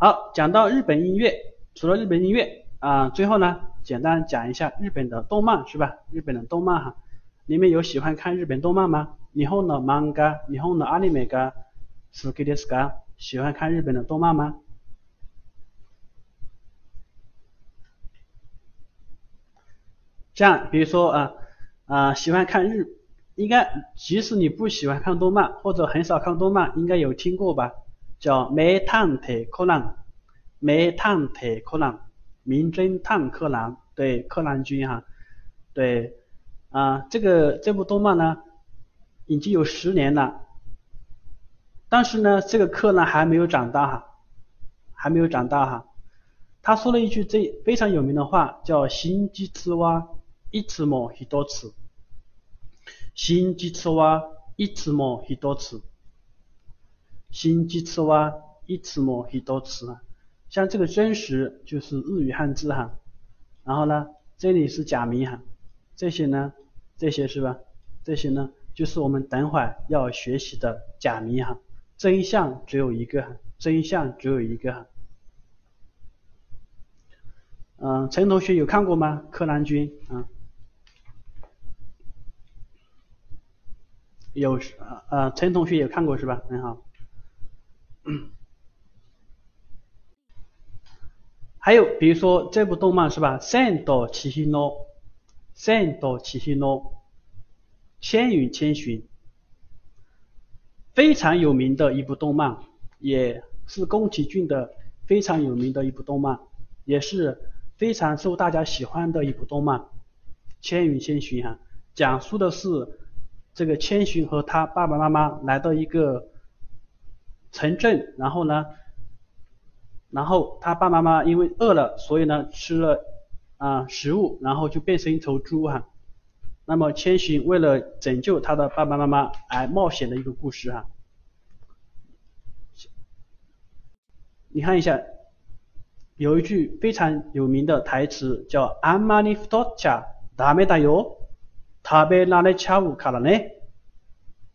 好，讲到日本音乐，除了日本音乐啊，最后呢，简单讲一下日本的动漫是吧？日本的动漫哈，你们有喜欢看日本动漫吗？日本的漫画、日本的アニメが好きですか？喜欢看日本的动漫吗？像比如说啊啊，喜欢看日，应该即使你不喜欢看动漫或者很少看动漫，应该有听过吧？ 叫名探偵柯南，名探偵柯南，名侦探柯南，对，柯南君哈，对，啊，这个这部动漫呢，已经有十年了，但是呢，这个柯南还没有长大哈，还没有长大哈，他说了一句最非常有名的话，叫新吉次哇一次么一多次，新吉次哇一次么一多次。新几次哇，一次么一多次啊，像这个真实就是日语汉字哈，然后呢，这里是假名哈，这些呢，这些是吧？这些呢，就是我们等会要学习的假名哈，真相只有一个哈，真相只有一个哈。嗯，陈同学有看过吗？柯南君啊，有呃呃，陈同学有看过是吧？很好。还有比如说这部动漫是吧？千岛七星诺，千岛七星诺，千与千寻，非常有名的一部动漫，也是宫崎骏的非常有名的一部动漫，也是非常受大家喜欢的一部动漫。千与千寻哈，讲述的是这个千寻和他爸爸妈妈来到一个。城镇，然后呢，然后他爸爸妈妈因为饿了，所以呢吃了啊食物，然后就变成一头猪哈。那么千寻为了拯救他的爸爸妈妈而冒险的一个故事哈。你看一下，有一句非常有名的台词叫“アマニフトチャダメだよ、食べられちゃうからね。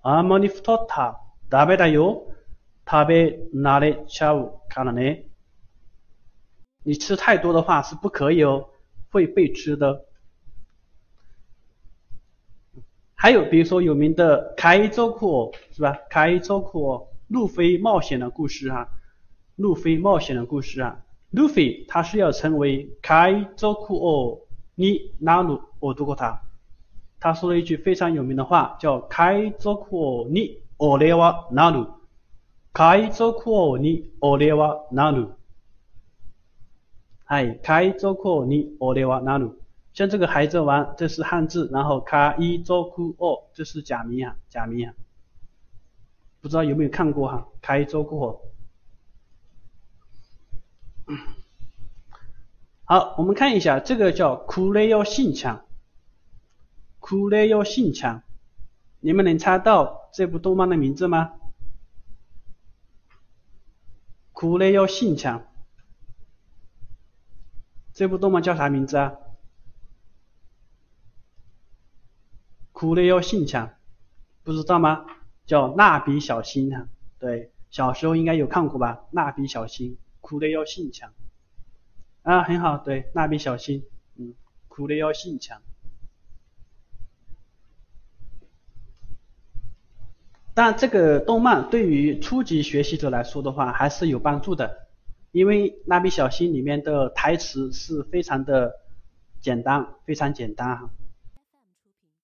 アマニフトタダメだよ。” 他被拿来下午看了呢。你吃太多的话是不可以哦，会被吃的。还有比如说有名的开周库是吧？开周库路飞冒险的故事啊，路飞冒险的故事啊，路飞他是要成为开周库哦，你哪路我读过他，他说了一句非常有名的话，叫开周库哦你我来哇哪路。海賊王に俺はなる。哎，海賊王に俺はなる。像这个海贼王，这是汉字，然后海賊王这是假名啊，假名啊。不知道有没有看过哈？海賊王。好，我们看一下，这个叫库雷要信强，库雷要信强，你们能猜到这部动漫的名字吗？ 苦雷要性强，这部动漫叫啥名字啊？苦雷要性强，不知道吗？叫蜡笔小新啊，对，小时候应该有看过吧？蜡笔小新，苦雷要性强，啊，很好，对，蜡笔小新，嗯，苦雷要性强。但这个动漫对于初级学习者来说的话，还是有帮助的，因为蜡笔小新里面的台词是非常的简单，非常简单哈。